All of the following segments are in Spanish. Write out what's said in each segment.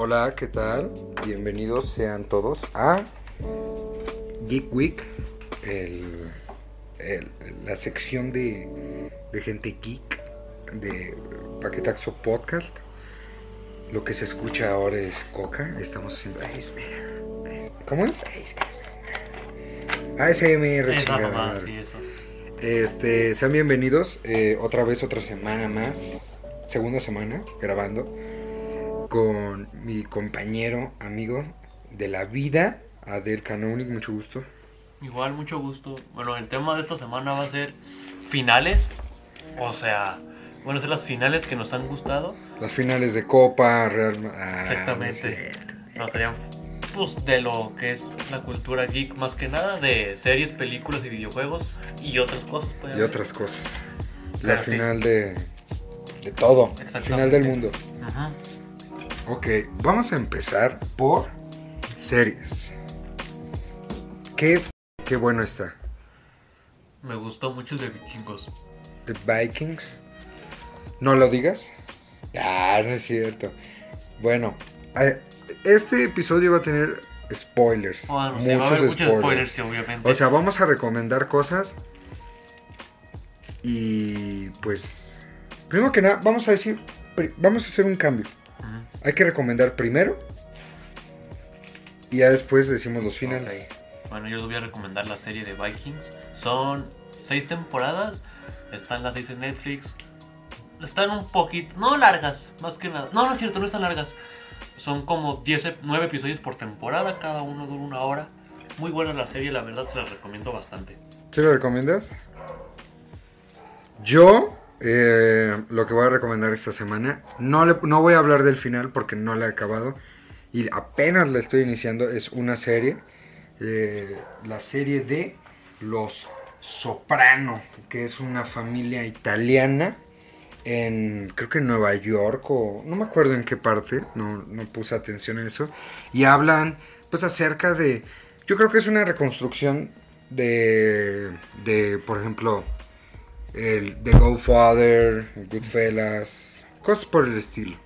Hola, ¿qué tal? Bienvenidos sean todos a Geek Week, el- el- la sección de, de gente geek de Paquetaxo Podcast. Lo que se escucha ahora es Coca. Estamos haciendo ASMR. ¿Cómo es? ASMR. ASMR. Chingada sí, eso. Este, sean bienvenidos eh, otra vez, otra semana más, segunda semana grabando con mi compañero, amigo de la vida, Adel Canonic, mucho gusto. Igual, mucho gusto. Bueno, el tema de esta semana va a ser finales. O sea, van a ser las finales que nos han gustado. Las finales de Copa, Real ah, Exactamente. No serían pues, de lo que es la cultura geek más que nada, de series, películas y videojuegos y otras cosas. y otras cosas. La sí. final de, de todo, Exactamente. final del mundo. Ajá. Ok, vamos a empezar por series. Qué, qué bueno está. Me gustó mucho el de vikingos. The Vikings. No lo digas. Ah, no es cierto. Bueno, eh, este episodio va a tener spoilers. Bueno, sí, va a muchos spoilers. spoilers, sí, obviamente. O sea, vamos a recomendar cosas. Y pues, primero que nada, vamos a decir, vamos a hacer un cambio. Hay que recomendar primero. Y ya después decimos los finales. Ok. Bueno, yo les voy a recomendar la serie de Vikings. Son seis temporadas. Están las seis en Netflix. Están un poquito, no largas, más que nada. No, no es cierto, no están largas. Son como 10, ep- 9 episodios por temporada, cada uno dura una hora. Muy buena la serie, la verdad se la recomiendo bastante. ¿Sí lo recomiendas? Yo, eh, lo que voy a recomendar esta semana, no, no voy a hablar del final porque no la he acabado y apenas la estoy iniciando, es una serie, eh, la serie de Los Soprano, que es una familia italiana en, creo que en Nueva York o no me acuerdo en qué parte, no, no puse atención a eso, y hablan pues acerca de, yo creo que es una reconstrucción de, de por ejemplo, el The Godfather, Goodfellas, cosas por el estilo.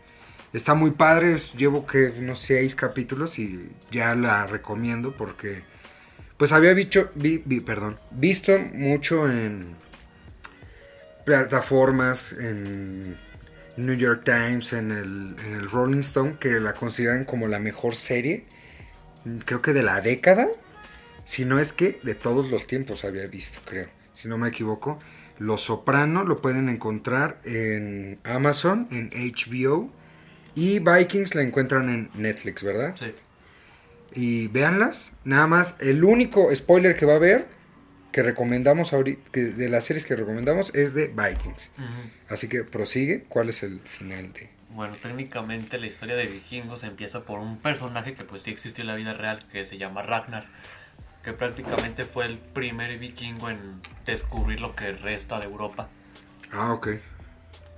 Está muy padre, llevo que unos seis capítulos y ya la recomiendo porque pues había visto, vi- vi- perdón, visto mucho en plataformas, en New York Times, en el, en el Rolling Stone, que la consideran como la mejor serie, creo que de la década, si no es que de todos los tiempos había visto, creo, si no me equivoco. Los Soprano lo pueden encontrar en Amazon, en HBO, y Vikings la encuentran en Netflix, ¿verdad? Sí. Y véanlas. Nada más, el único spoiler que va a haber, que recomendamos ahorita, que de las series que recomendamos, es de Vikings. Así que prosigue. ¿Cuál es el final de.? Bueno, técnicamente la historia de vikingos empieza por un personaje que pues sí existió en la vida real, que se llama Ragnar, que prácticamente fue el primer vikingo en descubrir lo que resta de Europa. Ah, ok.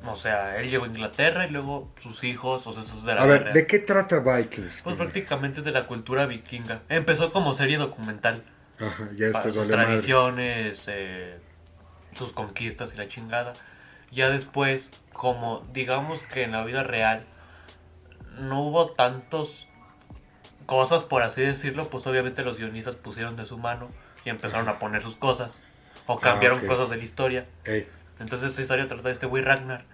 O sea, él llegó a Inglaterra y luego sus hijos, o sea, esos de la A ver. ¿de qué trata Vikings? Pues prácticamente es de la cultura vikinga. Empezó como serie documental. Ajá, ya después sus tradiciones, eh, sus conquistas y la chingada. Ya después, como digamos que en la vida real no hubo tantos cosas, por así decirlo, pues obviamente los guionistas pusieron de su mano y empezaron a poner sus cosas. O cambiaron Ah, ok. cosas de la historia. Entonces esta historia trata de este güey Ragnar.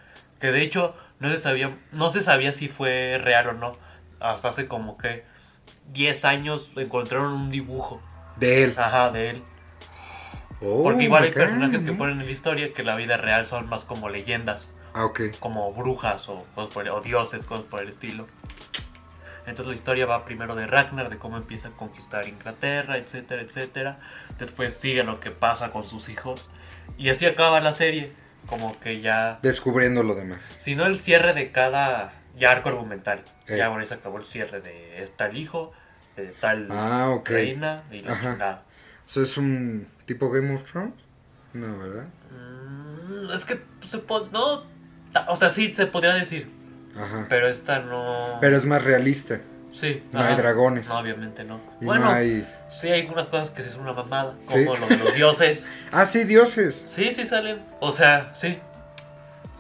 Que de hecho no se sabía, no se sabía si fue real o no. Hasta hace como que 10 años encontraron un dibujo. de él. Ajá, de él. Oh, Porque igual hay personajes que ¿eh? ponen en la historia que en la vida real son más como leyendas, Ah, ok. como brujas o, cosas por el- o dioses, cosas por el estilo. Entonces la historia va primero de Ragnar, de cómo empieza a conquistar Inglaterra, etcétera, etcétera. Después sigue lo que pasa con sus hijos. Y así acaba la serie. Como que ya... Descubriendo lo demás. Si no el cierre de cada ya arco argumental. Eh. Ya bueno, se acabó el cierre de tal hijo, de tal Ah, ok. reina y la chingada. O sea, es un tipo Game of Thrones. No, ¿verdad? Mm, Es que se po- no, o sea, sí se podría decir, Ajá. pero esta no. Pero es más realista. sí, no hay dragones. No, obviamente no. Y bueno, no hay. sí hay algunas cosas que sí es una mamada, Sí. como lo de los dioses. Ah, sí, dioses. Sí, sí salen. O sea, sí.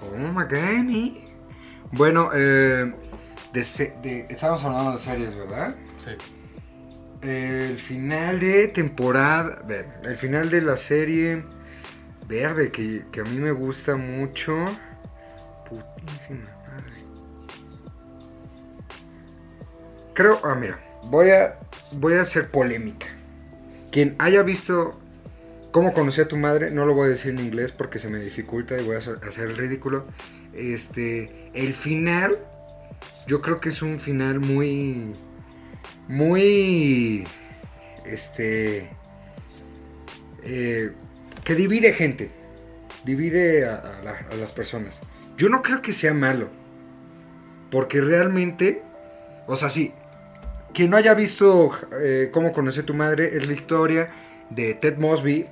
Oh my god. Bueno, eh, de, se- de- Estamos hablando de series, ¿verdad? Sí. El final de temporada. El final de la serie. Verde, que, que a mí me gusta mucho. Putísima Creo. Ah, mira. Voy a. Voy a hacer polémica. Quien haya visto cómo conocí a tu madre, no lo voy a decir en inglés porque se me dificulta y voy a hacer el ridículo. Este. El final. Yo creo que es un final muy muy este eh, que divide gente divide a las personas yo no creo que sea malo porque realmente o sea sí quien no haya visto eh, cómo conocí a tu madre es la historia de Ted Mosby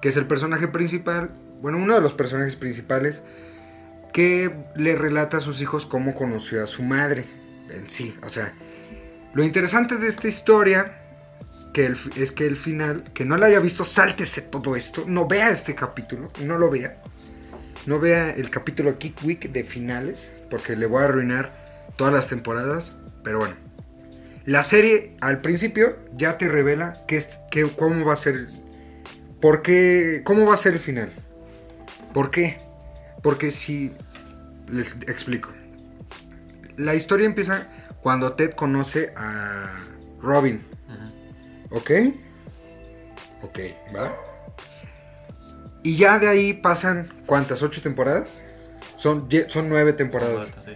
que es el personaje principal bueno uno de los personajes principales que le relata a sus hijos cómo conoció a su madre en sí o sea lo interesante de esta historia que es que el final, que no la haya visto, sáltese todo esto, no vea este capítulo, no lo vea. No vea el capítulo Kick Week de finales, porque le voy a arruinar todas las temporadas, pero bueno. La serie al principio ya te revela qué es, qué- cómo va a ser, por qué, cómo va a ser el final. ¿Por qué? Porque si les explico. La historia empieza cuando Ted conoce a Robin. ¿Ok? Ok, ¿va? Y ya de ahí pasan, ¿cuántas? ¿Ocho temporadas? Son, son nueve temporadas. Sí.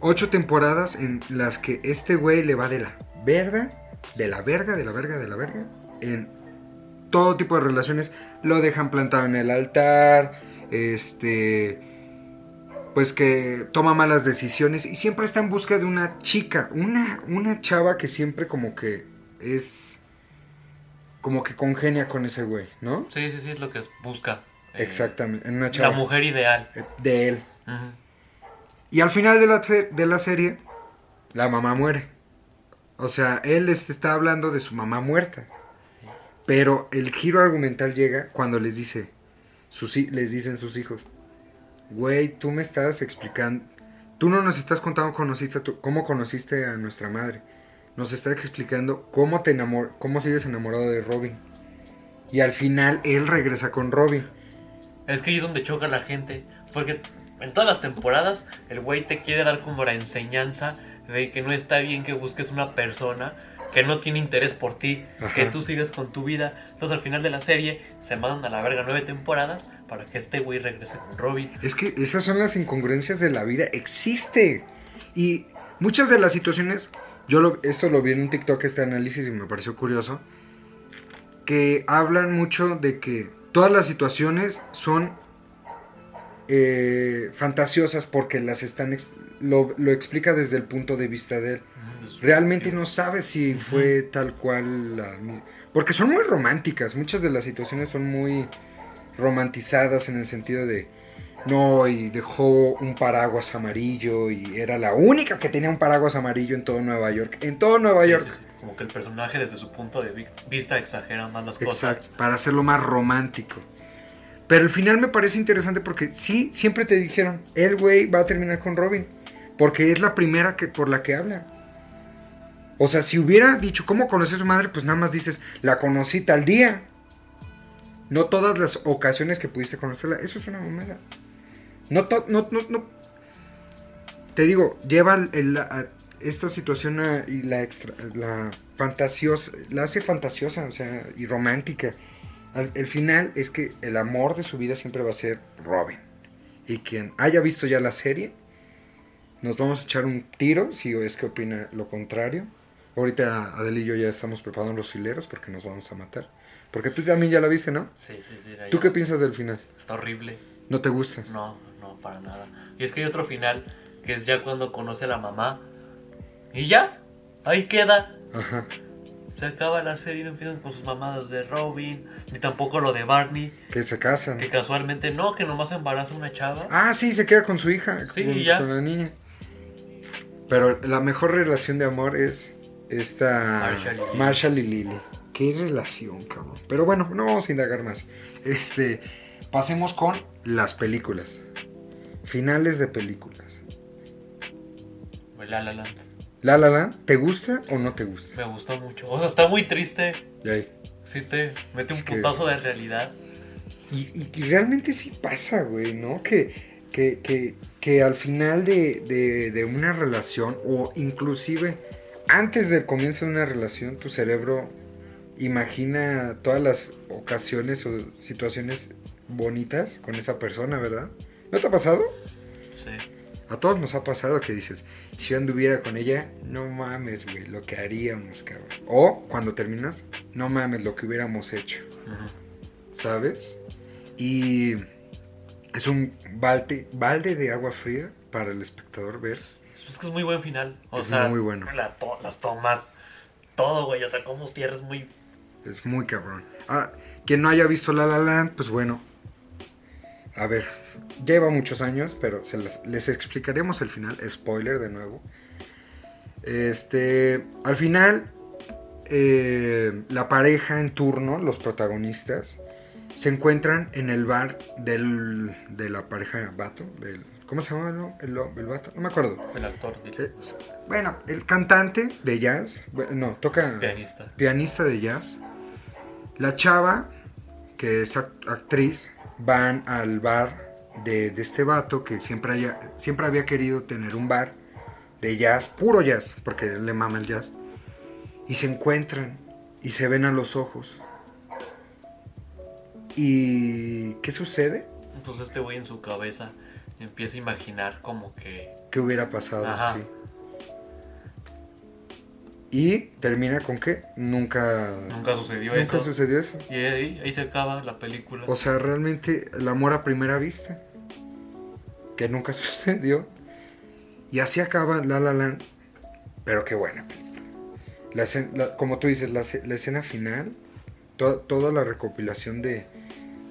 Ocho temporadas en las que este güey le va de la verga, de la verga, de la verga, de la verga, en todo tipo de relaciones. Lo dejan plantado en el altar, este, pues que toma malas decisiones y siempre está en busca de una chica, una, una chava que siempre como que es, como que congenia con ese güey, ¿no? Sí, sí, sí, es lo que busca. eh, Exactamente, en una La mujer ideal. de él. Ujú. Y al final de la, de la serie, la mamá muere. O sea, él les está hablando de su mamá muerta. Pero el giro argumental llega cuando les dice, sus, les dicen sus hijos, güey, tú me estás explicando, tú no nos estás contando conociste tu- cómo conociste a nuestra madre. Nos estás explicando cómo te enamor, cómo sigues enamorado de Robin. Y al final él regresa con Robin. Es que ahí es donde choca la gente. Porque en todas las temporadas, el güey te quiere dar como la enseñanza de que no está bien que busques una persona que no tiene interés por ti, Ajá. que tú sigas con tu vida. Entonces al final de la serie se mandan a la verga nueve temporadas para que este güey regrese con Robin. Es que esas son las incongruencias de la vida. Existe. Y muchas de las situaciones, yo lo- esto lo vi en un TikTok, este análisis, y me pareció curioso, que hablan mucho de que todas las situaciones son eh, fantasiosas porque las están... Lo, lo explica desde el punto de vista de él. Realmente no sabe si fue tal cual la... Porque son muy románticas. Muchas de las situaciones son muy romantizadas en el sentido de... No, y dejó un paraguas amarillo y era la única que tenía un paraguas amarillo en todo Nueva York. En todo Nueva York. Como que el personaje desde su punto de vi- vista exagera más las Exacto, cosas. para hacerlo más romántico. Pero el final me parece interesante porque sí, siempre te dijeron, el güey va a terminar con Robin. Porque es la primera que, por la que habla. O sea, si hubiera dicho cómo conocí a su madre, pues nada más dices, la conocí tal día. No todas las ocasiones que pudiste conocerla. Eso es una mamada. No, no, no, no. Te digo, lleva el- esta situación y la extra, la fantasiosa, la hace fantasiosa, o sea, y romántica. Al- el final es que el amor de su vida siempre va a ser Robin. Y quien haya visto ya la serie, nos vamos a echar un tiro si es que opina lo contrario. Ahorita Adel y yo ya estamos preparando los fileros porque nos vamos a matar. Porque tú también ya la viste, ¿no? Sí, sí, sí. ¿Tú qué piensas del final? Está horrible. ¿No te gusta? No, no, para nada. Y es que hay otro final, que es ya cuando conoce a la mamá. Y ya, ahí queda. Ajá. Se acaba la serie y no empiezan con sus mamadas de Robin, ni tampoco lo de Barney, Que se casan. que casualmente no, que nomás embaraza una chava. Ah, sí, se queda con su hija. Sí, con, ya. con la niña. Pero la mejor relación de amor es esta Marshall y Lily. Marshall y Lily. Qué relación, cabrón. Pero bueno, no vamos a indagar más. Este, pasemos con las películas. Finales de películas. La La Land. La La Land, ¿te gusta o no te gusta? Me gustó mucho. O sea, está muy triste. Ey. Sí te mete un que- putazo de realidad. Y, y- y realmente sí pasa, güey, ¿no? Que, que, que, que al final de, de- de una relación, o inclusive antes del comienzo de una relación, tu cerebro imagina todas las ocasiones o situaciones bonitas con esa persona, ¿verdad? ¿No te ha pasado? Sí. A todos nos ha pasado que dices, si yo anduviera con ella, no mames, güey, lo que haríamos, cabrón. O cuando terminas, no mames, lo que hubiéramos hecho. ¿sabes? Y es un balde, balde de agua fría para el espectador ver. Es que es muy buen final. O Es sea, muy bueno. la to- las tomas, todo, güey. O sea, cómo cierras muy. Es muy cabrón. Ah, quien no haya visto La La Land, pues bueno. A ver, lleva muchos años, pero se les, les explicaremos el final. Spoiler de nuevo. Este, al final, eh, la pareja en turno, los protagonistas, se encuentran en el bar del, de la pareja vato. Del, ¿Cómo se llama no? el, el vato? No me acuerdo. El actor, Eh, bueno, el cantante de jazz, no, toca pianista. pianista de jazz. La chava, que es act- actriz, van al bar de, de este vato que siempre, haya, siempre había querido tener un bar de jazz, puro jazz, porque le mama el jazz. Y se encuentran y se ven a los ojos. ¿Y qué sucede? Pues este güey en su cabeza empieza a imaginar como que. ¿Qué hubiera pasado? Ajá. Sí. Y termina con que nunca, Nunca sucedió nunca eso. sucedió eso. Y ahí, ahí se acaba la película. O sea, realmente el amor a primera vista. Que nunca sucedió. Y así acaba La La Land. Pero qué buena película. La escen- la- como tú dices, la, la escena final. to- toda la recopilación de.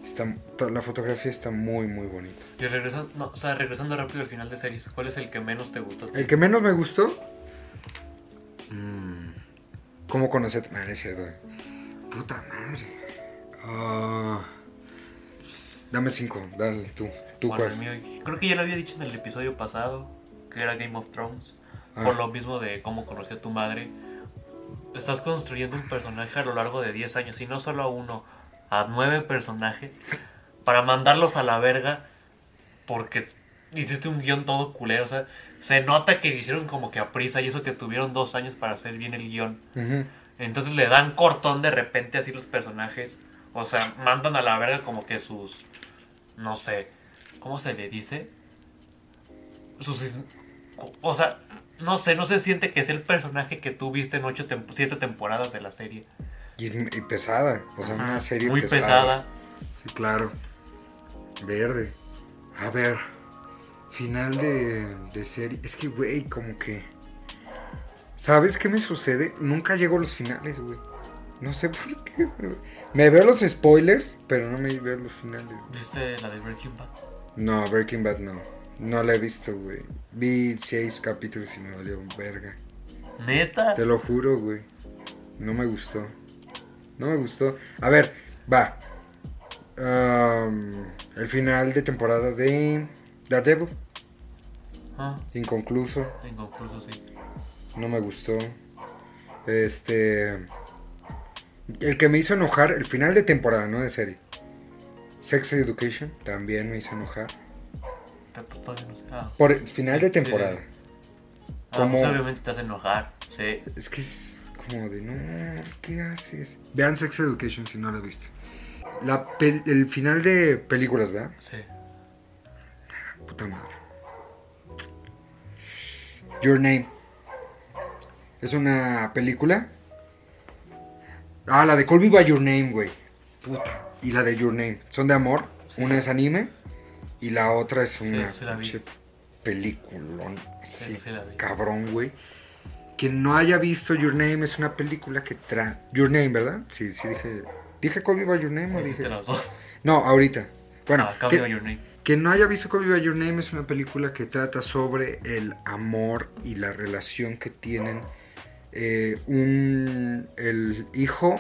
Está, la fotografía está muy, muy bonita. Y regresando, no, o sea, regresando rápido al final de series, ¿cuál es el que menos te gustó? El que menos me gustó. ¿Cómo conocer? Ah, no es cierto. Puta madre. Ah, dame cinco. Dale, tú. ¿Tú Bueno, cuál? mío, creo que ya lo había dicho en el episodio pasado, que era Game of Thrones. Ah. Por lo mismo de cómo conocí a tu madre. Estás construyendo un personaje a lo largo de 10 años, y no solo a uno, a nueve personajes, para mandarlos a la verga, porque hiciste un guion todo culero. O sea, se nota que lo hicieron como que a prisa, y eso que tuvieron dos años para hacer bien el guion. Entonces le dan cortón de repente así los personajes. O sea, mandan a la verga como que sus. No sé. ¿Cómo se le dice? Sus. O sea, no sé, no se siente que es el personaje que tú viste en ocho tem- siete temporadas de la serie. Y, y pesada, o sea, una Ajá, serie Muy pesada. pesada. Sí, claro. Verde. A ver, final de, de serie. Es que, güey, como que... ¿Sabes qué me sucede? Nunca llego a los finales, güey. No sé por qué. güey. Me veo los spoilers, pero no me veo los finales. güey. ¿Viste la de Breaking Bad? No, Breaking Bad no. No la he visto, güey. Vi seis capítulos y me valió verga. ¿Neta? Te lo juro, güey. No me gustó. No me gustó. A ver, va. Am, el final de temporada de Daredevil. Ah, Inconcluso. inconcluso, sí. No me gustó. Este. El que me hizo enojar, el final de temporada, no de serie. Sex Education también me hizo enojar. Pues. Ah, Por el final de temporada. Ah, Como- pues obviamente te hace enojar. Sí. Es que es como de, no, ¿qué haces? Vean Sex Education si no la viste. La pel- el final de películas, ¿verdad? Sí. Puta madre. Your Name. Es una película. Ah, la de Call Me By Your Name, güey. Puta. Y la de Your Name. Son de amor. Sí. Una es anime. Y la otra es una sí peliculón. Sí, Sí, cabrón, güey. Quien no haya visto Your Name es una película que trae. Your Name, ¿verdad? Sí, sí dije. ¿Dije Call Me By Your Name o dije.? las dos. No, ahorita. Bueno, ah, Call Me By Your Name. Quien no haya visto Call Me By Your Name es una película que trata sobre el amor y la relación que tienen eh, un, el hijo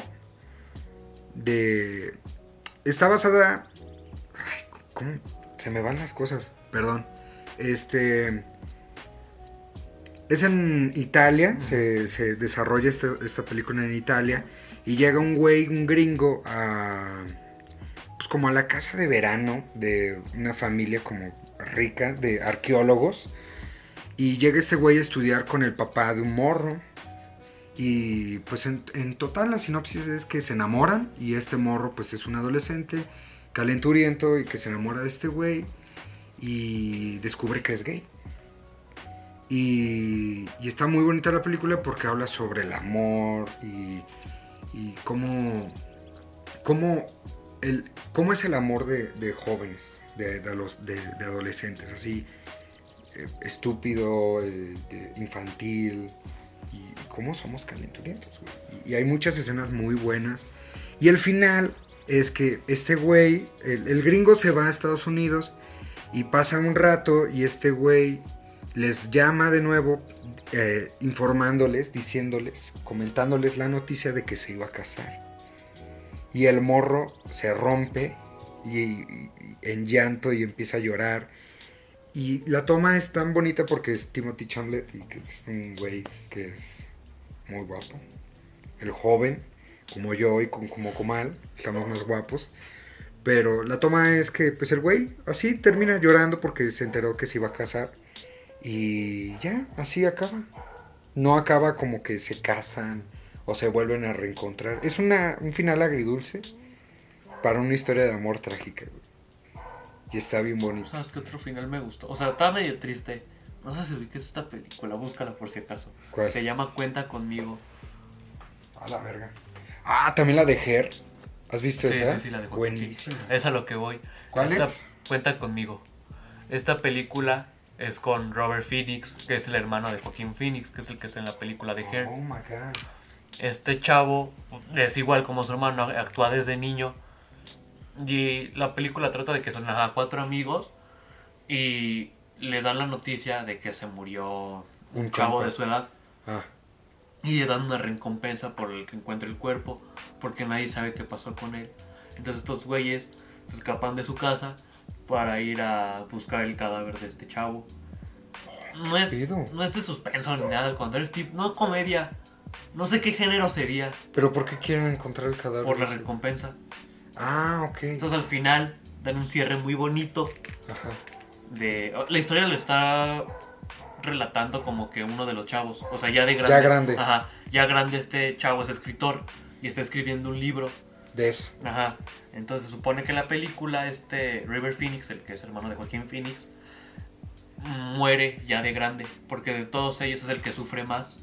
de... Está basada... Ay, ¿cómo? Se me van las cosas, perdón. Este... Es en Italia, se, se desarrolla este- esta película en Italia. Y llega un güey, un gringo, a. Como a la casa de verano de una familia como rica de arqueólogos. Y llega este güey a estudiar con el papá de un morro. Y pues en, en total la sinopsis es que se enamoran. Y este morro pues es un adolescente calenturiento y que se enamora de este güey. Y descubre que es gay. Y, y está muy bonita la película porque habla sobre el amor y, y cómo, cómo, el, cómo es el amor de, de jóvenes, de, de los- de- adolescentes, así eh, estúpido, eh, infantil y, cómo somos calenturientos. güey. Y, hay muchas escenas muy buenas. Y el final es que este güey, el, el gringo se va a Estados Unidos y pasa un rato y este güey les llama de nuevo eh, informándoles, diciéndoles, comentándoles la noticia de que se iba a casar. Y el morro se rompe y, en llanto y empieza a llorar. Y la toma es tan bonita porque es Timothy Chamlet y que es un güey que es muy guapo. El joven, como yo y con- como Comal, estamos más guapos. Pero la toma es que pues el güey así termina llorando porque se enteró que se iba a casar. Y ya, así acaba. No acaba como que se casan o se vuelven a reencontrar. Es una, un final agridulce para una historia de amor trágica. güey. Y está bien bonito. ¿Sabes qué otro final me gustó? O sea, está medio triste. No sé si ubiques esta película, búscala por si acaso. ¿Cuál? Se llama Cuenta conmigo. A la verga. Ah, también la de Her. ¿Has visto Sí, esa? sí, sí, la de Joaquín Buenísima. Es a lo que voy. ¿Cuál Esta- es? Cuenta conmigo. Esta película es con Robert Phoenix, que es el hermano de Joaquín Phoenix, que es el que está en la película de Her. Oh my god. Este chavo es igual como su hermano, actúa desde niño. Y la película trata de que son ajá, cuatro amigos y les dan la noticia de que se murió un Un chavo de su edad. Ah, Y le dan una recompensa por el que encuentre el cuerpo, porque nadie sabe qué pasó con él. Entonces estos güeyes se escapan de su casa para ir a buscar el cadáver de este chavo. No es, no es de suspenso ni nada, al contrario es tipo, no comedia. No sé qué género sería pero ¿por qué quieren encontrar el cadáver? por la ese? recompensa. Ah, ok. Entonces al final dan un cierre muy bonito Ajá. de... La historia lo está relatando como que uno de los chavos, o sea, ya de grande. Ya grande. Ajá, ya grande este chavo es escritor y está escribiendo un libro. De eso. Ajá. Entonces se supone que la película este River Phoenix, el que es hermano de Joaquín Phoenix, muere ya de grande, porque de todos ellos es el que sufre más.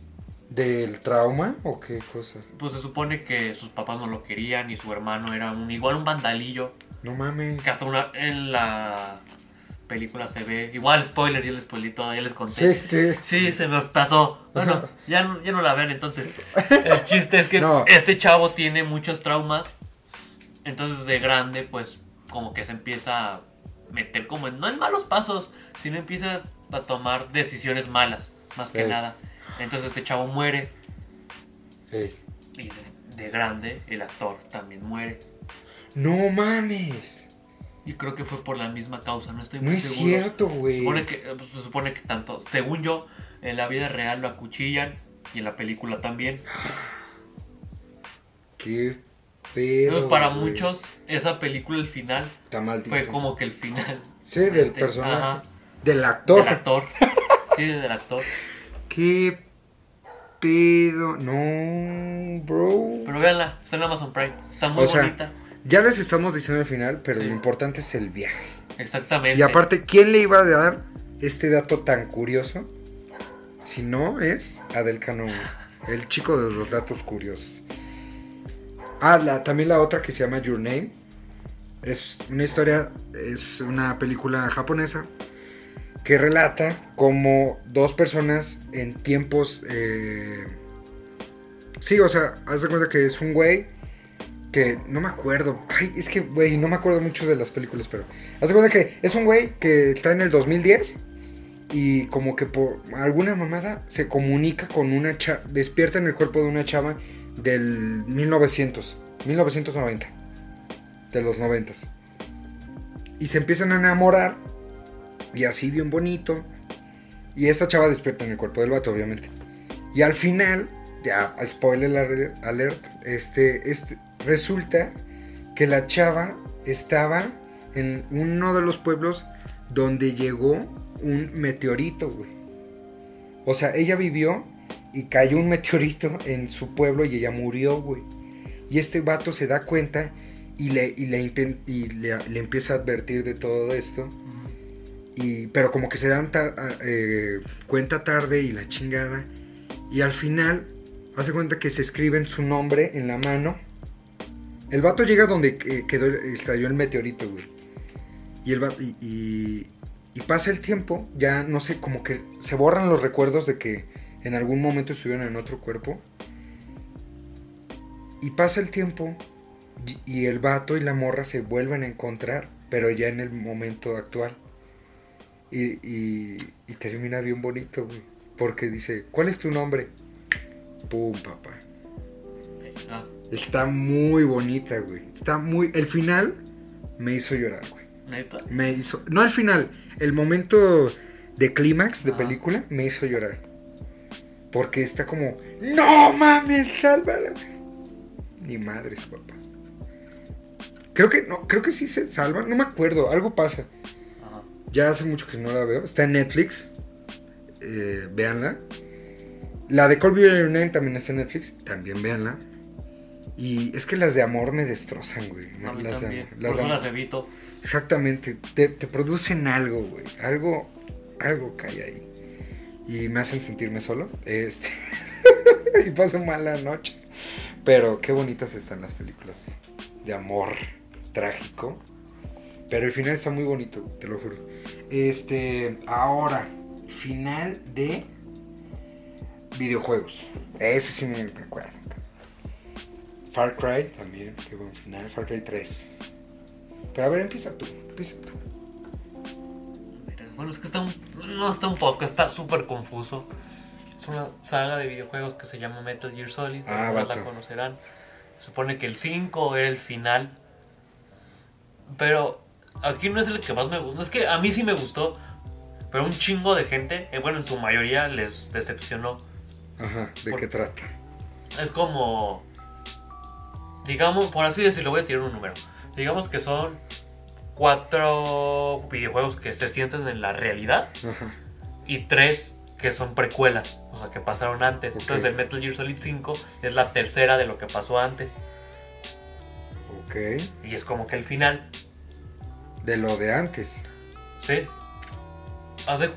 ¿Del trauma o qué cosa? Pues se supone que sus papás no lo querían y su hermano era un igual un vandalillo, No mames. que hasta una en la película se ve, igual spoiler, ya les spoilé todo, ya les conté. Sí, sí. Sí, se me pasó. Bueno, ya, no- ya no la ven entonces. El chiste es que No. este chavo tiene muchos traumas. Entonces de grande, pues como que se empieza a meter como en, no en malos pasos, sino empieza a tomar decisiones malas, más que nada. Entonces este chavo muere Ey. y de, de grande el actor también muere. No mames. Y creo que fue por la misma causa, no estoy No muy es seguro. cierto, Se güey. supone que, eh, pues, se supone que tanto, según yo, en la vida real lo acuchillan y en la película también. Qué pedo. Entonces, para muchos, esa película, el final, fue como que el final Sí, del Este, personaje. ajá. Del actor. del actor. Sí, del actor. Qué pedo. No, bro. Pero véanla, está en Amazon Prime. Está muy O sea, bonita. Ya les estamos diciendo el final, pero Sí. lo importante es el viaje. Exactamente. Y aparte, ¿quién le iba a dar este dato tan curioso? Si no es Adel Cano, el chico de los datos curiosos. Ah, la, también la otra que se llama Your Name. Es una historia, es una película japonesa que relata cómo dos personas en tiempos... eh, sí, o sea, haz de cuenta que es un güey que no me acuerdo. Ay, es que, güey, no me acuerdo mucho de las películas, pero. Haz de cuenta que es un güey que está en el 2010 y como que por alguna mamada se comunica con una chava, despierta en el cuerpo de una chava del 1900, 1990, de los 90. Y se empiezan a enamorar y así bien bonito. Y esta chava despierta en el cuerpo del vato, obviamente. Y al final, ya, spoiler alert, este, este, resulta que la chava estaba en uno de los pueblos donde llegó un meteorito, güey. O sea, ella vivió y cayó un meteorito en su pueblo y ella murió, güey. Y este vato se da cuenta y le, y le, y le, empieza a advertir de todo esto. Y, pero como que se dan eh, cuenta tarde y la chingada. Y al final hace cuenta que se escriben su nombre en la mano. El vato llega donde eh, quedó, estalló el meteorito, güey. Y, el y, y, pasa el tiempo, ya no sé, como que se borran los recuerdos de que en algún momento estuvieron en otro cuerpo. Y pasa el tiempo y el vato y la morra se vuelven a encontrar, pero ya en el momento actual. Y, y, termina bien bonito, güey. Porque dice, ¿cuál es tu nombre? Pum, papá. Ah. Está muy bonita, güey. Está muy... El final me hizo llorar, güey. ¿Neta? Me hizo... No el final, el momento de clímax de película me hizo llorar. Porque está como, no mames, sálvala. Ni madres, papá. Creo que no, creo que sí se salva, no me acuerdo, algo pasa. Ya hace mucho que no la veo. Está en Netflix. Eh, véanla. La de Colby Name también está en Netflix. También véanla. Y es que las de amor me destrozan, güey. las De, las, Por las evito. Exactamente. Te, te producen algo, güey. Algo, algo cae ahí. Y me hacen sentirme solo. Este. y paso mala noche. Pero qué bonitas están las películas de amor trágico. Pero el final está muy bonito, te lo juro. Este, ahora, final de videojuegos. Ese sí me recuerdo. Far Cry también, qué buen final. Far Cry 3. Pero a ver, empieza tú, empieza tú. Bueno, es que está un, no está un poco, está súper confuso. Es una saga de videojuegos que se llama Metal Gear Solid, ah, la conocerán. Se supone que el 5 era el final. Pero aquí no es el que más me gusta. Es que a mí sí me gustó. Pero un chingo de gente, eh, bueno, en su mayoría les decepcionó. Ajá, ¿de qué trata? Es como. Digamos, por así decirlo, voy a tirar un número. Digamos que son cuatro videojuegos que se sienten en la realidad Ajá. y tres que son precuelas, o sea, que pasaron antes. Entonces el Metal Gear Solid 5 es la tercera de lo que pasó antes. Ok. Y es como que el final. De lo de antes. Sí.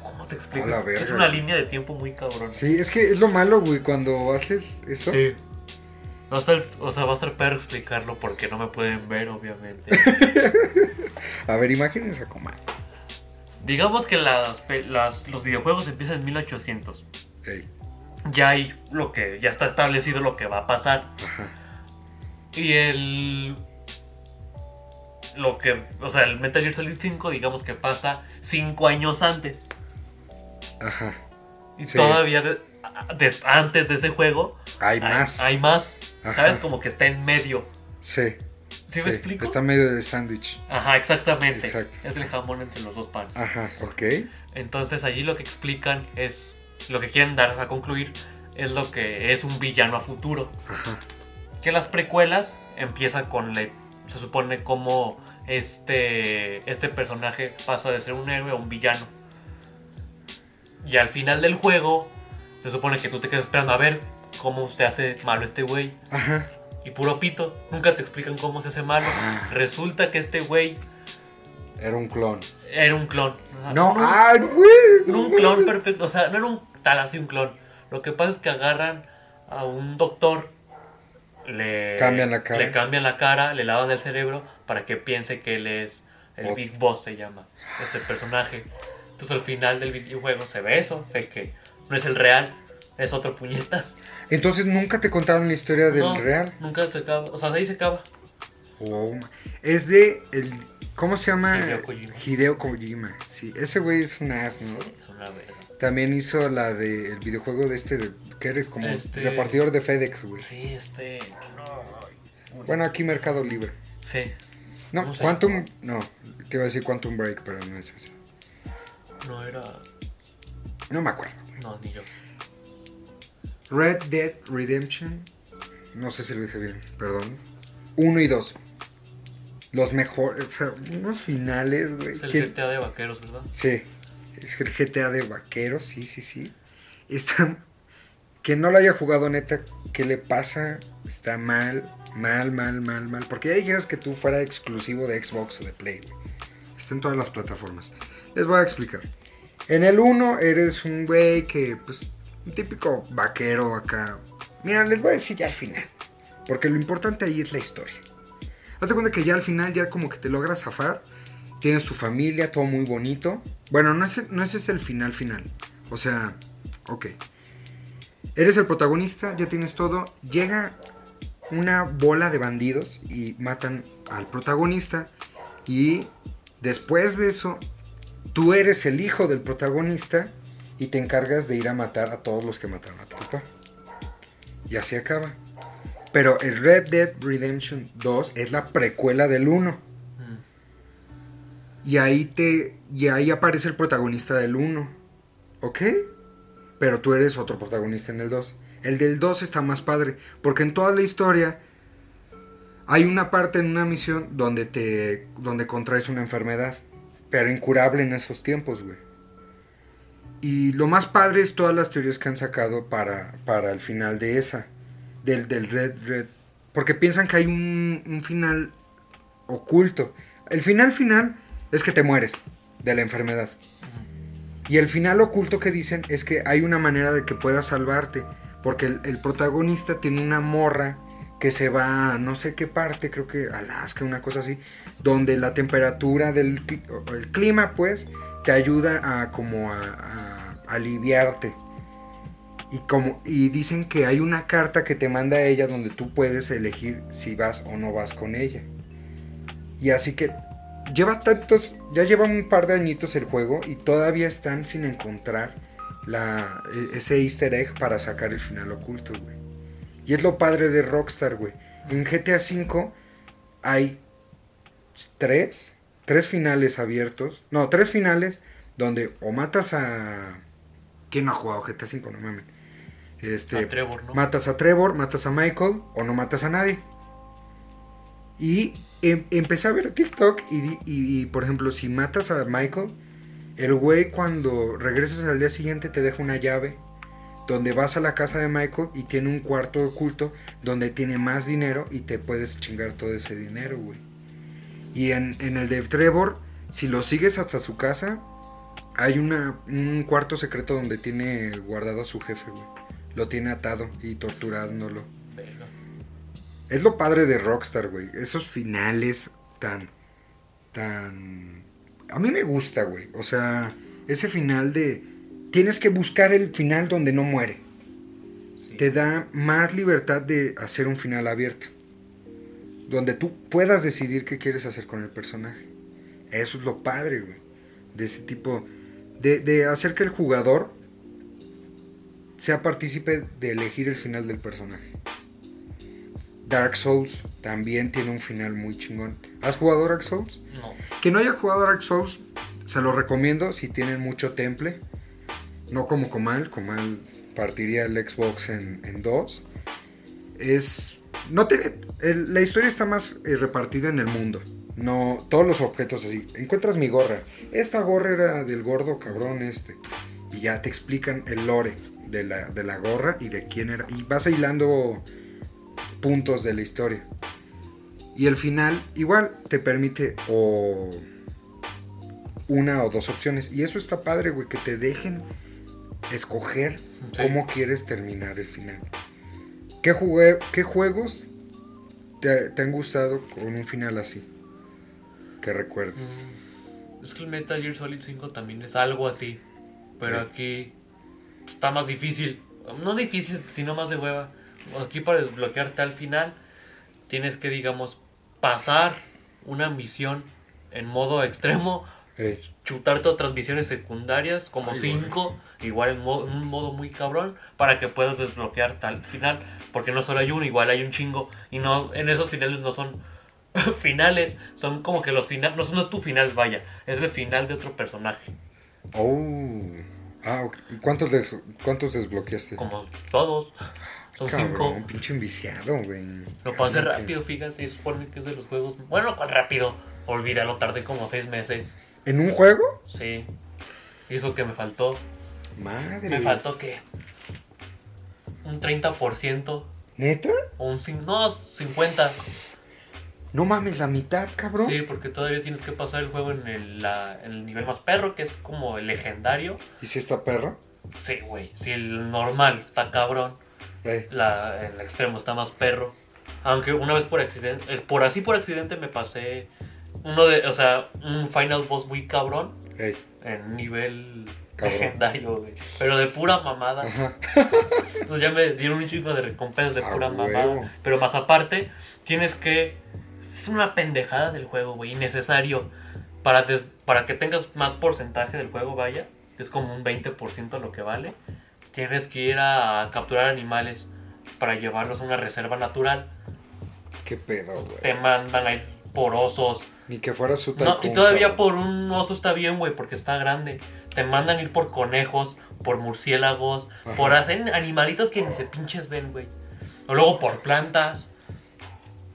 ¿Cómo te explico? Es una línea de tiempo muy cabrón. Sí, es que es lo malo, güey, cuando haces eso. Sí. Va a estar, o sea, va a estar perro explicarlo porque no me pueden ver, obviamente. a ver, imágenes a comer. Digamos que las, los videojuegos empiezan en 1800. Ya hay lo que ya está establecido lo que va a pasar. Ajá. Y el lo que, o sea, el Metal Gear Solid 5 digamos que pasa 5 años antes. Ajá. Y todavía antes de ese juego hay, más. Hay más. ¿Sabes? Como que está en medio. Sí. ¿Sí, me explico? Está medio de sándwich. Ajá, exactamente. Es el jamón entre los dos panes. Ajá, ok. Entonces allí lo que explican es, lo que quieren dar a concluir es lo que es un villano a futuro. Ajá. Que las precuelas empiezan con, la, se supone como este, este personaje pasa de ser un héroe a un villano. Y al final del juego, se supone que tú te quedas esperando a ver cómo se hace malo este güey. Ajá. Y puro pito, nunca te explican cómo se hace malo. Ah. Resulta que este güey... Era un clon. Era un clon. No, ah, güey. un clon perfecto. O sea, no era un tal así un clon. Lo que pasa es que agarran a un doctor, le cambian la cara, le, cambian la cara, le lavan el cerebro para que piense que él es el Big Boss, se llama este personaje. Entonces al final del videojuego se ve eso, de que no es el real, es otro puñetas. Entonces nunca te contaron la historia del real. Nunca se acaba. O sea, de ahí se acaba. Oh, es de el ¿cómo se llama? Hideo Kojima. Hideo Kojima. Sí, ese güey es un as, ¿no? Sí, es una También hizo la de el videojuego de este de, que eres como este... repartidor de FedEx, güey. Sí, este Bueno, aquí Mercado Libre. Sí. No, Quantum, no, te iba a decir Quantum Break, pero no es eso. No era No me acuerdo. No, ni yo. Red Dead Redemption. No sé si lo dije bien, perdón. 1 y 2. Los mejores, o sea, unos finales, güey. Es el que- GTA de vaqueros, ¿verdad? Sí, es el GTA de vaqueros, sí, sí, sí. Está... Que no lo haya jugado neta, ¿qué le pasa? Está mal, mal, mal, mal, mal. Porque ya dijeras que tú fuera exclusivo de Xbox o de Play. Está en todas las plataformas. Les voy a explicar. En el 1 eres un güey que, pues, un típico vaquero acá. Mira, les voy a decir ya al final. Porque lo importante ahí es la historia. Hazte cuenta que ya al final, ya como que te logras zafar. Tienes tu familia, todo muy bonito. Bueno, no ese, no es el final final. O sea, ok. Eres el protagonista, ya tienes todo. Llega una bola de bandidos y matan al protagonista. Y después de eso, tú eres el hijo del protagonista y te encargas de ir a matar a todos los que mataron a tu papá. Y así acaba. Pero el Red Dead Redemption 2 es la precuela del 1. Y ahí te. Y ahí aparece el protagonista del 1. ¿Ok? Pero tú eres otro protagonista en el 2. El del 2 está más padre. Porque en toda la historia. Hay una parte en una misión donde te. donde contraes una enfermedad. Pero incurable en esos tiempos, güey. Y lo más padre es todas las teorías que han sacado para, para el final de esa. Del, del Red Red. Porque piensan que hay un, un final oculto. El final final es que te mueres de la enfermedad. Y el final oculto que dicen es que hay una manera de que puedas salvarte. Porque el, el protagonista tiene una morra que se va a no sé qué parte, creo que Alaska, una cosa así, donde la temperatura del el clima, pues, te ayuda a como a, a aliviarte. Y, como, y dicen que hay una carta que te manda ella donde tú puedes elegir si vas o no vas con ella. Y así que lleva tantos, ya lleva un par de añitos el juego y todavía están sin encontrar la, e- ese easter egg para sacar el final oculto, güey. Y es lo padre de Rockstar, güey. En GTA V hay tres, tres finales abiertos. No, tres finales donde o matas a... ¿Quién no ha jugado GTA V? No mames. Este, A Trevor, ¿no? Matas a Trevor, matas a Michael o no matas a nadie. Y em- empecé a ver TikTok y, y- por ejemplo, si matas a Michael, el güey cuando regresas al día siguiente te deja una llave donde vas a la casa de Michael y tiene un cuarto oculto donde tiene más dinero y te puedes chingar todo ese dinero, güey. Y en, el de Trevor, si lo sigues hasta su casa, hay un cuarto secreto donde tiene guardado a su jefe, güey. Lo tiene atado y torturándolo. Es lo padre de Rockstar, güey. Esos finales tan. tan. A mí me gusta, güey. O sea, ese final de. Tienes que buscar el final donde no muere. Sí. Te da más libertad de hacer un final abierto. Donde tú puedas decidir qué quieres hacer con el personaje. Eso es lo padre, güey. De ese tipo. De, de hacer que el jugador sea partícipe de elegir el final del personaje. Dark Souls también tiene un final muy chingón. ¿Has jugado Dark Souls? No. Que no haya jugado Dark Souls, se lo recomiendo si tienen mucho temple. No como Comal, Comal partiría el Xbox en, en dos. Es. No tiene. el- la historia está más eh, repartida en el mundo. No. Todos los objetos así. Encuentras mi gorra. Esta gorra era del gordo cabrón este. Y ya te explican el lore de la, de la gorra y de quién era. Y vas hilando puntos de la historia. Y el final igual te permite o una o dos opciones. Y eso está padre, güey, que te dejen escoger Sí. cómo quieres terminar el final. ¿Qué, jugué, qué juegos te, te han gustado con un final así? Que recuerdes. Es que el Metal Gear Solid 5 también es algo así. Pero Eh. aquí está más difícil. No difícil, sino más de hueva. Aquí para desbloquearte al final, tienes que, digamos, pasar una misión en modo extremo, Eh, chutarte otras misiones secundarias, como Ay, 5, igual en, mo- en un modo muy cabrón, para que puedas desbloquearte al final. Porque no solo hay uno, igual hay un chingo. Y no en esos finales no son finales, son como que los finales. No, no es tu final, vaya, es el final de otro personaje. oh, Ah, ok. ¿y cuántos, des- cuántos desbloqueaste? Como todos. Son Cabrón, cinco. pinche enviciado, güey. Lo pasé Cálmate. rápido, fíjate. y supone que es de los juegos. Bueno, ¿cuál rápido? Olvídalo, tardé como seis meses. ¿En un juego? Sí. Hizo que me faltó. Madre. Me faltó que. Un 30%. ¿Neta? O un. No, 50%. No mames, la mitad, cabrón. Sí, porque todavía tienes que pasar el juego en el, la- en el nivel más perro, que es como el legendario. ¿Y si está perro? Sí, güey. Si el normal está cabrón, Eh, la, el extremo está más perro. Aunque una vez por accidente, por así por accidente me pasé uno de, o sea, un final boss muy cabrón en nivel Cabrón. legendario, güey. Pero de pura mamada. Ajá. Entonces ya me dieron un chingo de recompensas de Ah, pura huevo. mamada. Pero más aparte, tienes que. Es una pendejada del juego, güey. Innecesario. Para, des- para que tengas más porcentaje del juego, vaya. Es como un 20% lo que vale. Tienes que ir a capturar animales para llevarlos a una reserva natural. ¿Qué pedo, güey? Te mandan a ir por osos. Ni que fuera su No, y todavía cabrón. por un oso está bien, güey, porque está grande. Te mandan ir por conejos, por murciélagos, Ajá. por hacer animalitos que ni se pinches ven, güey. O luego por plantas,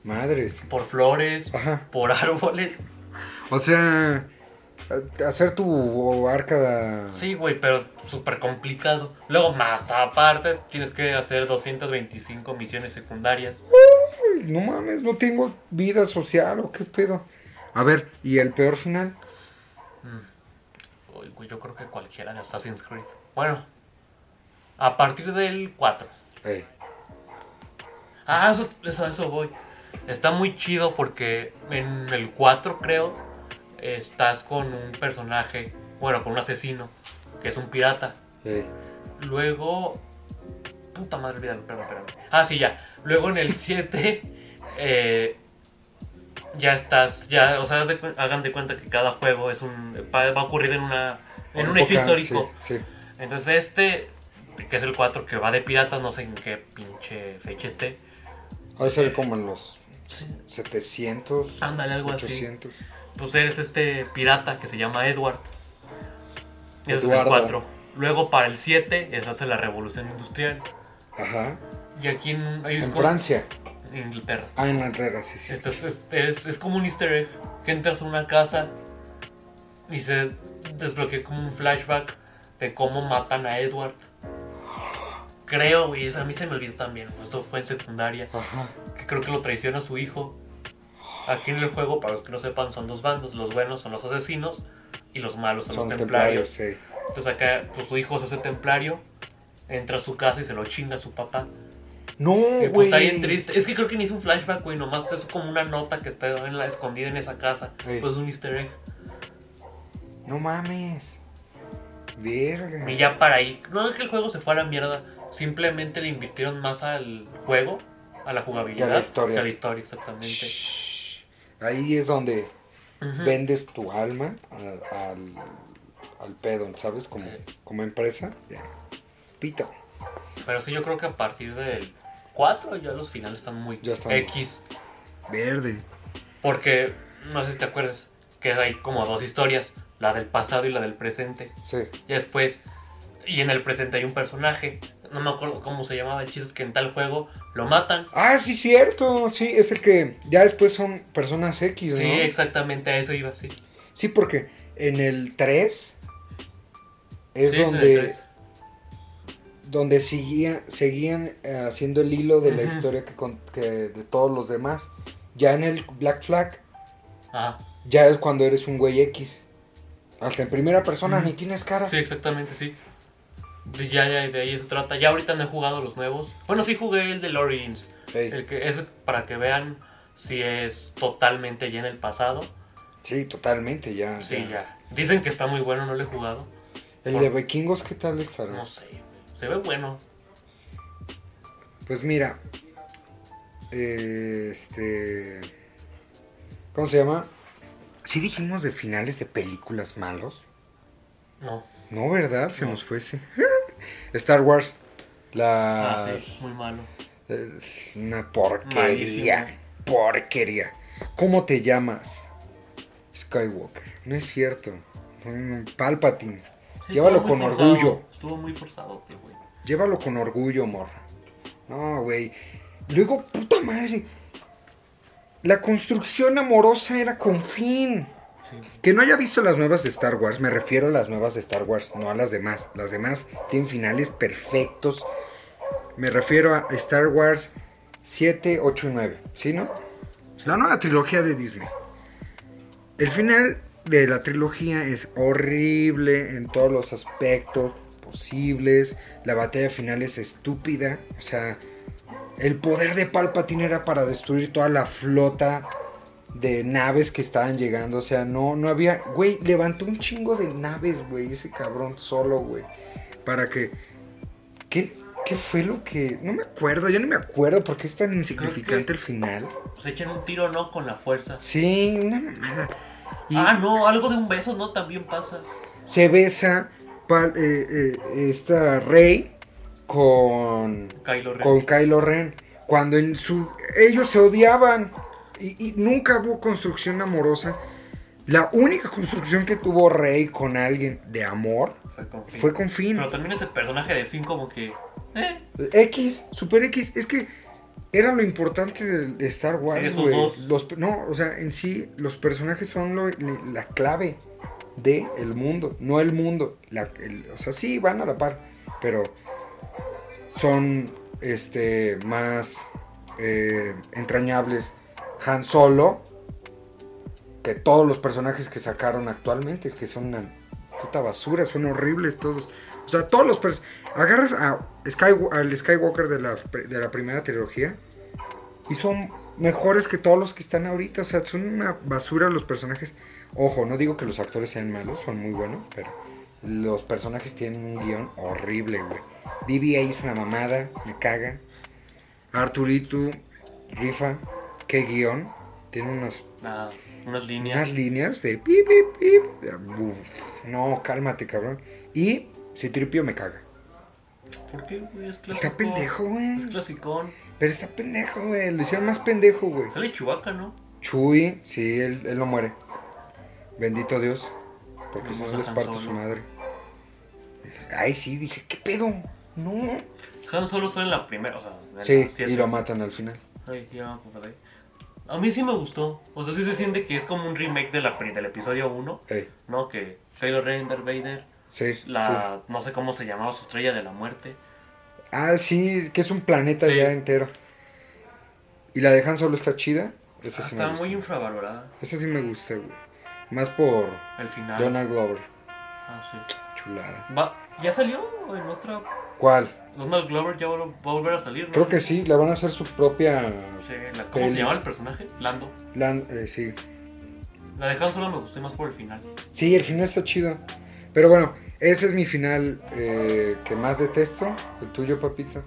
Madres. por flores, Ajá. por árboles. O sea, hacer tu arca. Sí, güey, pero súper complicado. Luego, más aparte, tienes que hacer 225 misiones secundarias. Ay, No mames, no tengo vida social o qué pedo. A ver, ¿y el peor final? Uy, güey, yo creo que cualquiera de Assassin's Creed. Bueno, a partir del 4. Eh, Ah, eso, eso, eso voy. Está muy chido porque en el 4, creo, estás con un personaje, bueno, con un asesino, que es un pirata. eh. Luego. Puta madre, olvídalo, perdón, perdón. Ah, sí, ya. Luego en el 7, eh, ya estás, ya, o sea, hagan de cuenta que cada juego es un. va, a ocurrir en una. En un hecho histórico. Sí, sí. Entonces este, que es el 4, que va de piratas, no sé en qué pinche fecha esté. Va a ser como en los 700, Ándale, algo así. 800. Pues eres este pirata que se llama Edward. Ese es el Eduardo. 4. Luego para el 7 es hace la revolución industrial. Ajá. Y aquí en, ahí es En con- Francia. en Inglaterra. Ah, en Inglaterra, sí, sí. Esto es, es, es- es como un easter egg. Que entras a una casa y se desbloquea como un flashback de cómo matan a Edward. Creo, güey, eso a mí se me olvidó también. pues, Esto fue en secundaria. Ajá. Que creo que lo traiciona su hijo. Aquí en el juego, para los que no sepan, son dos bandos. Los buenos son los asesinos y los malos son, Son los templarios, templarios. sí. Entonces acá, pues su hijo es ese templario. Entra a su casa y se lo chinga a su papá. No, Y pues güey. está bien triste. Es que creo que ni es un flashback, güey. Nomás es como una nota que está en la, escondida en esa casa. Sí. Pues es un easter egg. No mames. Verga. Y ya para ahí. No es que el juego se fue a la mierda. Simplemente le invirtieron más al juego, a la jugabilidad. Que a la historia. que a la historia, exactamente. Shh. Ahí es donde vendes tu alma al, al, al pedo, ¿sabes? Como, Sí. como empresa. Ya. Pito. Pero sí, yo creo que a partir del 4 ya los finales están muy Ya están- X. Verde. Porque, no sé si te acuerdas, que hay como dos historias. La del pasado y la del presente. Sí. Y después, y en el presente hay un personaje. No me acuerdo cómo se llamaba. El chiste es que en tal juego lo matan. Ah, sí, cierto. Sí, es el que ya después son personas X, ¿no? Sí, exactamente a eso iba, sí. Sí, porque en el 3 es Sí, donde, tres. donde seguía, seguían eh, haciendo el hilo de la historia que, con- que de todos los demás. Ya en el Black Flag, Ajá. ya es cuando eres un güey X. Hasta en primera persona ni tienes cara. Sí, exactamente, sí. De, ya, ya, de ahí se trata. Ya ahorita no he jugado los nuevos. Bueno, sí jugué el de Origins. Ey, El que es para que vean si es totalmente ya en el pasado. sí, totalmente, ya. Sí, ya. Dicen que está muy bueno, no lo he jugado. El de vikingos, ¿qué tal estará? No sé. Se ve bueno. Pues mira, este, ¿cómo se llama? Sí dijimos de finales de películas malos. No. No, ¿verdad? Se No. nos fue ese. Star Wars, la Ah, sí, muy malo. una porquería, Malísimo. porquería. ¿Cómo te llamas? Skywalker. No es cierto. Palpatine. Sí, Llévalo con forzado, orgullo. Estuvo muy forzado, güey. Llévalo con orgullo, morra. No, güey. Luego, puta madre. La construcción amorosa era con fin. Que no haya visto las nuevas de Star Wars, me refiero a las nuevas de Star Wars, no a las demás. Las demás tienen finales perfectos. Me refiero a Star Wars 7, 8 y 9. ¿Sí, no? La nueva trilogía de Disney. El final de la trilogía es horrible en todos los aspectos posibles. La batalla final es estúpida. O sea, el poder de Palpatine era para destruir toda la flota de naves que estaban llegando. O sea, no, no había. Güey, levantó un chingo de naves, güey. Ese cabrón solo, güey. Para que. ¿Qué, ¿Qué fue lo que.? No me acuerdo, yo no me acuerdo porque es tan insignificante el final. Se echan un tiro, ¿no? Con la fuerza. Sí, una mamada. Y Ah, no, algo de un beso, ¿no? También pasa. se besa pa- eh, eh, esta Rey con. Kylo Ren. con Kylo Ren. Cuando en su. Ellos se odiaban. Y, y nunca hubo construcción amorosa. La única construcción que tuvo Rey con alguien de amor Fue con Finn. fue con Finn. Pero también ese personaje de Finn como que... Eh, X, Super X, es que era lo importante de, Star Sí, Wars. Los- no, o sea, en sí, los personajes son lo- le- la clave de el mundo, no el mundo. La- el- o sea, sí, van a la par, pero son este más eh, entrañables Han Solo que todos los personajes que sacaron actualmente, que son una puta basura, son horribles todos. O sea, todos los pers- agarras a Skywa- al Skywalker de la, de la primera trilogía y son mejores que todos los que están ahorita. O sea, son una basura los personajes. Ojo, no digo que los actores sean malos, son muy buenos, pero los personajes tienen un guion horrible, güey. BB-8 es una mamada, me caga. Arturito, Rifa, qué guion. Tiene unos nada, unas líneas. unas líneas de pip, pip, pip. Uf, no, cálmate, cabrón. Y Citripio me caga. ¿Por qué, güey? Es clásico. Está pendejo, güey. Es clasicón. Pero está pendejo, güey. Lo hicieron más pendejo, güey. Sale Chewbacca, ¿no? Chuy, sí, él, él no muere. Bendito Dios. Porque si no les parto su madre. Ay, sí, dije, ¿qué pedo? No. Han Solo sale en la primera, o sea... en Sí, y lo matan al final. Ay, ya me acordé. A mí sí me gustó. O sea, sí se siente que es como un remake de la, del episodio 1, Ey, ¿no? Que Kylo Ren, Darth Vader, sí, sí. la... No sé cómo se llamaba su estrella de la muerte. Ah, sí, que es un planeta Sí. ya entero. Y la de Han Solo está chida. Esa sí me Está gusta. muy infravalorada. Esa sí me gusta, güey. Más por El final. Donald Glover. Ah, sí. Chulada. Va, ¿Ya salió en otra? ¿Cuál? Donald Glover ya va, a volver a salir, ¿no? Creo que sí, la van a hacer su propia. Sí, la- ¿Cómo Peli. se llamaba el personaje? Lando. lan- eh, sí. La de Han Solo me gustó más por el final. Sí, el final está chido. Pero bueno, ese es mi final eh, que más detesto. El tuyo, papito.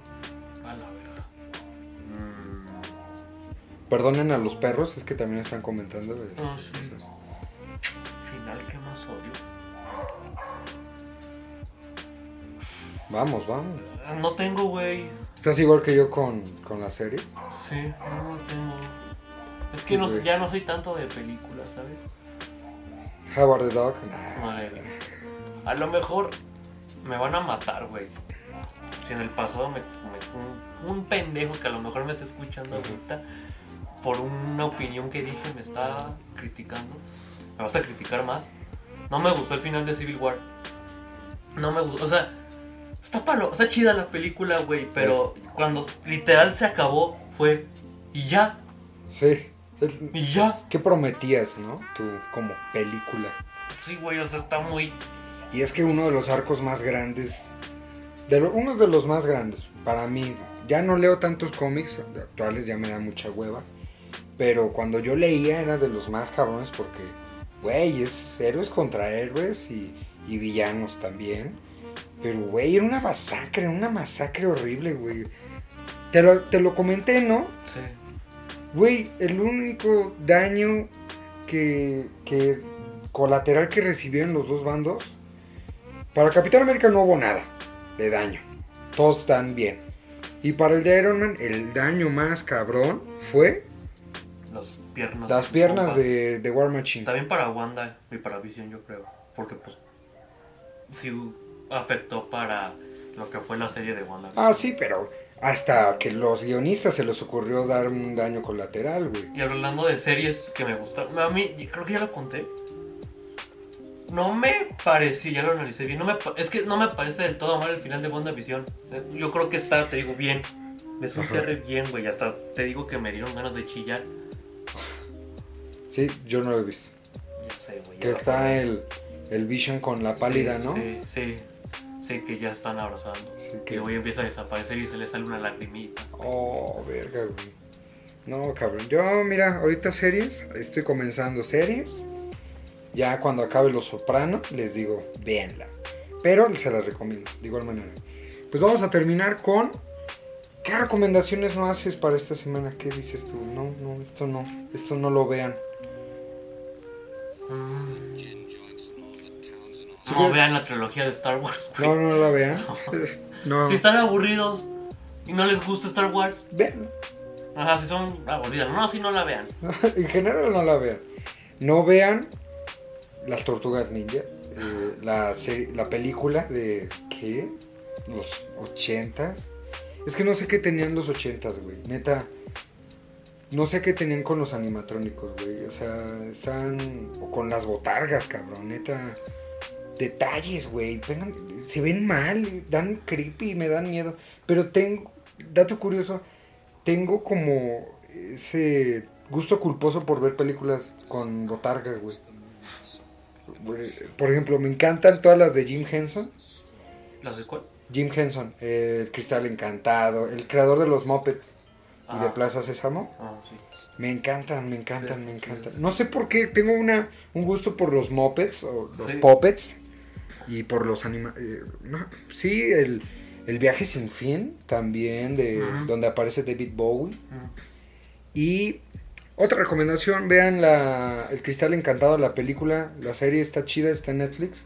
A la verga. Mm, Perdonen a los perros, es que también están comentando. Ah, sí. cosas. final que más odio. Vamos, vamos. No tengo, güey. ¿Estás igual que yo con, con las series? Sí, no no tengo. Es que no, ya no soy tanto de películas, ¿sabes? Howard the Dog. nah. No. A lo mejor me van a matar, güey. Si en el pasado me, me- un, un pendejo que a lo mejor me está escuchando ahorita por una opinión que dije me está criticando. Me vas a criticar más. No me gustó el final de Civil War. No me gustó, o sea, está palo, está chida la película, güey, pero cuando literal se acabó fue y ya, Sí. Es- y ya. ¿Qué prometías, no? Tú, como película. Sí, güey, o sea, está muy Y es que uno de los arcos más grandes, de lo- uno de los más grandes, para mí, ya no leo tantos cómics actuales, ya me da mucha hueva, pero cuando yo leía era de los más cabrones porque, güey, es héroes contra héroes y, y villanos también. Pero, güey, era una masacre, una masacre horrible, güey. Te lo, te lo comenté, ¿no? sí. Güey, el único daño que, que colateral que recibieron los dos bandos, para Capitán América no hubo nada de daño. Todos están bien. Y para el de Iron Man, el daño más cabrón fue Las piernas. las piernas de, de War Machine. También para Wanda y para Vision, yo creo. Porque, pues. sí afectó para lo que fue la serie de WandaVision. Ah, sí, pero hasta que los guionistas se les ocurrió dar un daño colateral, güey. Y hablando de series que me gustan, a mí creo que ya lo conté. No me pareció, ya lo analicé bien, no me, es que no me parece del todo mal el final de WandaVision. Yo creo que está, te digo, bien. Es un cierre bien, güey. Hasta te digo que me dieron ganas de chillar. Sí, yo no lo he visto. Ya sé, güey. Que está el, el Vision con la pálida, Sí, ¿no? Sí, sí. Sí, que ya están abrazando. Sí, Que que- hoy empieza a desaparecer y se le sale una lagrimita. Oh, verga, güey. No, cabrón. Yo, mira, ahorita series, estoy comenzando series. Ya cuando acabe Los Soprano, les digo, véanla. Pero se las recomiendo, de igual manera. Pues vamos a terminar con... ¿Qué recomendaciones no haces para esta semana? ¿Qué dices tú? No, no, esto no. Esto no lo vean. No quieres- vean la trilogía de Star Wars. güey. No, no la vean. No. Si están aburridos y no les gusta Star Wars, Vean. ajá, si son aburridos, no, si no la vean. en general no la vean. No vean las tortugas ninja. eh, la, la película de. ¿Qué? Los ochentas. Es que no sé qué tenían los ochentas, güey. Neta. No sé qué tenían con los animatrónicos, güey. O sea, están. O con las botargas, cabrón. Neta. Detalles, güey. Se ven mal, dan creepy, me dan miedo. Pero tengo. Dato curioso. Tengo como ese gusto culposo por ver películas con botargas, güey. Por ejemplo, me encantan todas las de Jim Henson. ¿Las de cuál? Jim Henson, eh, El Cristal Encantado, el creador de los Muppets y de Ah. Plaza Sésamo. Ah, sí. Me encantan, me encantan, Sí, me sí, encantan. No sé por qué, tengo una, un gusto por los Muppets o los. Puppets y por los anima... eh, no, sí, el, el viaje sin fin también, de donde aparece David Bowie. Y otra recomendación, vean la, El Cristal Encantado, la película, la serie está chida, está en Netflix,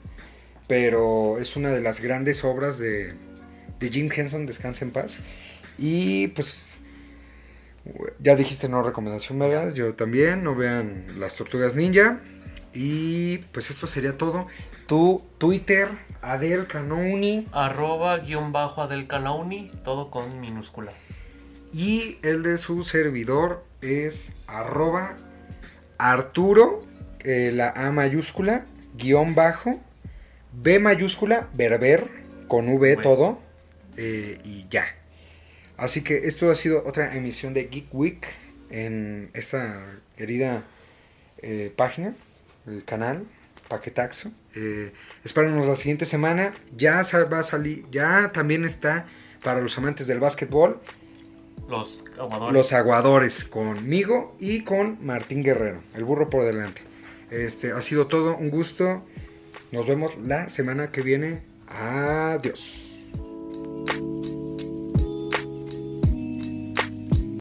pero es una de las grandes obras de, de Jim Henson, Descansa en paz. Y pues, ya dijiste no recomendación, ¿verdad? Yo también, no vean las tortugas ninja. Y pues esto sería todo. Tu Twitter, Adel Canouni. Arroba guion bajo Adel Canauni, todo con minúscula. Y el de su servidor es arroba Arturo, eh, la A mayúscula, guion bajo, B mayúscula, berber, con V Bueno. todo, eh, y ya. Así que esto ha sido otra emisión de Geek Week en esta querida eh, página, el canal, Paquetaxo. Eh, espéranos la siguiente semana. Ya va a salir, ya también está para los amantes del básquetbol. Los aguadores. Los aguadores conmigo y con Martín Guerrero, el burro por delante. Este ha sido todo un gusto. Nos vemos la semana que viene. Adiós.